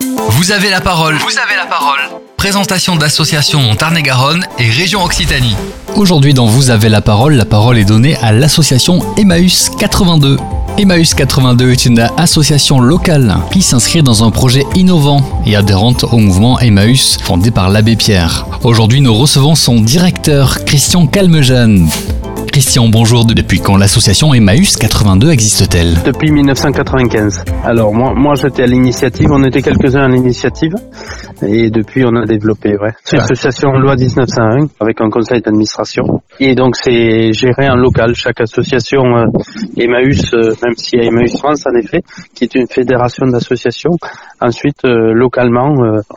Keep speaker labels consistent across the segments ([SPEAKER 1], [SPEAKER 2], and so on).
[SPEAKER 1] Vous avez la parole. Vous avez la parole. Présentation d'associations Tarn-et-Garonne et région Occitanie. Aujourd'hui dans Vous avez la parole, la parole est donnée à l'association Emmaüs 82. Emmaüs 82 est une association locale qui s'inscrit dans un projet innovant et adhérente au mouvement Emmaüs fondé par l'abbé Pierre. Aujourd'hui, nous recevons son directeur, Christian Calmejeanne. Christian, bonjour. Depuis quand l'association Emmaüs 82 existe-t-elle
[SPEAKER 2] Depuis 1995. Alors moi, moi j'étais à l'initiative, on était quelques-uns à l'initiative, et depuis on a développé, ouais. C'est une association loi 1901 avec un conseil d'administration. Et donc c'est géré en local. Chaque association euh, Emmaüs, euh, même s'il y a Emmaüs France en effet, qui est une fédération d'associations, ensuite euh, localement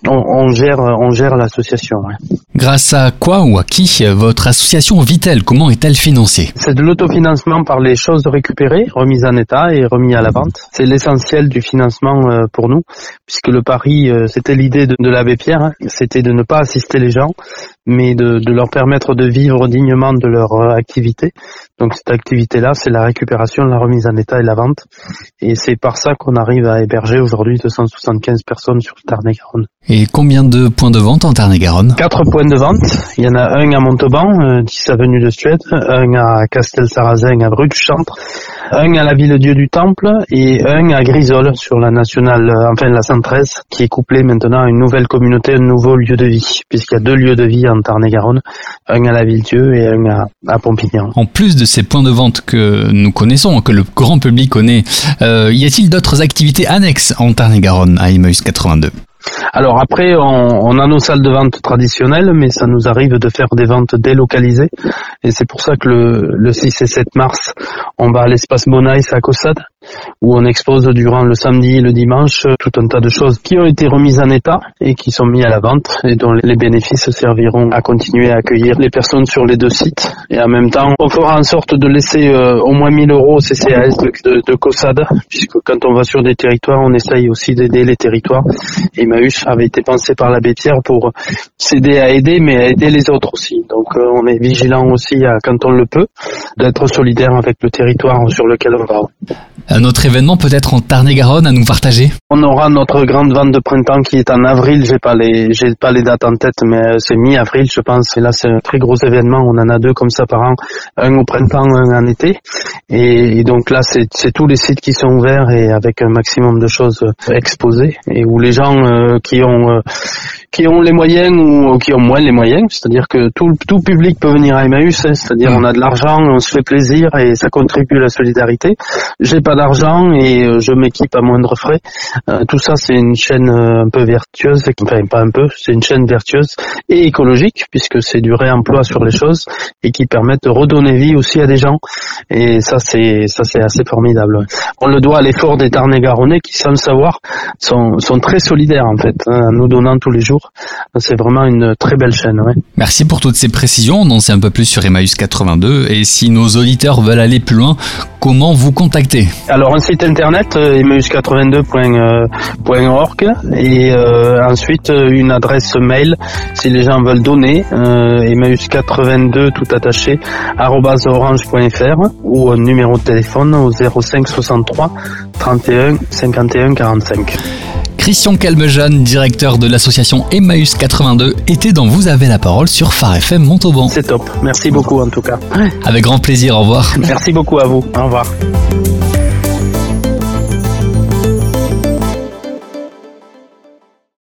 [SPEAKER 2] on, on, gère on gère l'association. Ouais.
[SPEAKER 1] Grâce à quoi ou à qui votre association vit-elle? Comment est-elle financée?
[SPEAKER 2] C'est de l'autofinancement par les choses récupérées, remises en état et remises à la vente. C'est l'essentiel du financement pour nous, puisque le pari, c'était l'idée de, de l'abbé Pierre, hein. c'était de ne pas assister les gens, mais de, de, leur permettre de vivre dignement de leur activité. Donc cette activité-là, c'est la récupération, la remise en état et la vente. Et c'est par ça qu'on arrive à héberger aujourd'hui 275 personnes sur Tarn-et-Garonne.
[SPEAKER 1] Et combien de points de vente en Tarn-et-Garonne
[SPEAKER 2] Quatre points de vente. Il y en a un à Montauban, 10 euh, avenue de Suède, un à Castel-Sarrazin à Bruges-Chantre, un à la Ville-Dieu du Temple et un à Grisol sur la nationale, euh, enfin la 113, qui est couplée maintenant à une nouvelle communauté, un nouveau lieu de vie, puisqu'il y a deux lieux de vie en Tarn-et-Garonne, un à la Ville-Dieu et un à, à Pompignan.
[SPEAKER 1] En plus de ces points de vente que nous connaissons, que le grand public connaît, euh, y a-t-il d'autres activités annexes en Tarn-et-Garonne à Emmaüs 82
[SPEAKER 2] alors après, on, on, a nos salles de vente traditionnelles, mais ça nous arrive de faire des ventes délocalisées. Et c'est pour ça que le, le 6 et 7 mars, on va à l'espace Bonaïs à Cossade, où on expose durant le samedi et le dimanche tout un tas de choses qui ont été remises en état et qui sont mises à la vente et dont les bénéfices serviront à continuer à accueillir les personnes sur les deux sites. Et en même temps, on fera en sorte de laisser euh, au moins 1000 euros au CCAS de, de, puisque quand on va sur des territoires, on essaye aussi d'aider les territoires. Avait été pensé par l'abbé Pierre pour s'aider à aider, mais à aider les autres aussi. Donc euh, on est vigilant aussi, à, quand on le peut, d'être solidaire avec le territoire sur lequel on va.
[SPEAKER 1] Un autre événement peut-être en Tarn-et-Garonne à nous partager?
[SPEAKER 2] On aura notre grande vente de printemps qui est en avril. J'ai pas les, j'ai pas les dates en tête, mais euh, c'est mi-avril, je pense. Et là, c'est un très gros événement. On en a deux comme ça par an, un au printemps, un en été. Et, et donc là, c'est, c'est tous les sites qui sont ouverts et avec un maximum de choses exposées et où les gens euh, qui ont euh, qui ont les moyens ou qui ont moins les moyens, c'est-à-dire que tout, tout public peut venir à Emmaüs, hein, c'est-à-dire mmh. on a de l'argent, on se fait plaisir et ça contribue à la solidarité. J'ai pas d'argent et euh, je m'équipe à moindre frais. Euh, tout ça c'est une chaîne euh, un peu vertueuse, enfin pas un peu, c'est une chaîne vertueuse et écologique puisque c'est du réemploi sur les choses et qui permettent de redonner vie aussi à des gens. Et ça c'est ça c'est assez formidable. On le doit à l'effort des Tarn-et-Garonnais qui sans le savoir sont, sont très solidaires en fait, hein, en nous donnant tous les jours c'est vraiment une très belle chaîne. Ouais.
[SPEAKER 1] Merci pour toutes ces précisions. On en sait un peu plus sur Emmaüs 82. Et si nos auditeurs veulent aller plus loin, comment vous contacter?
[SPEAKER 2] Alors un site internet euh, emmaüs82.org et euh, ensuite euh, une adresse mail si les gens veulent donner euh, emmaüs82 tout attaché orange.fr ou un numéro de téléphone au 05 63 31 51 45.
[SPEAKER 1] Christian Calmejeanne, directeur de l'association Emmaüs 82, était dans Vous avez la parole sur Phare FM Montauban.
[SPEAKER 2] C'est top. Merci beaucoup en tout cas.
[SPEAKER 1] Avec grand plaisir. Au revoir.
[SPEAKER 2] Merci beaucoup à vous. Au revoir.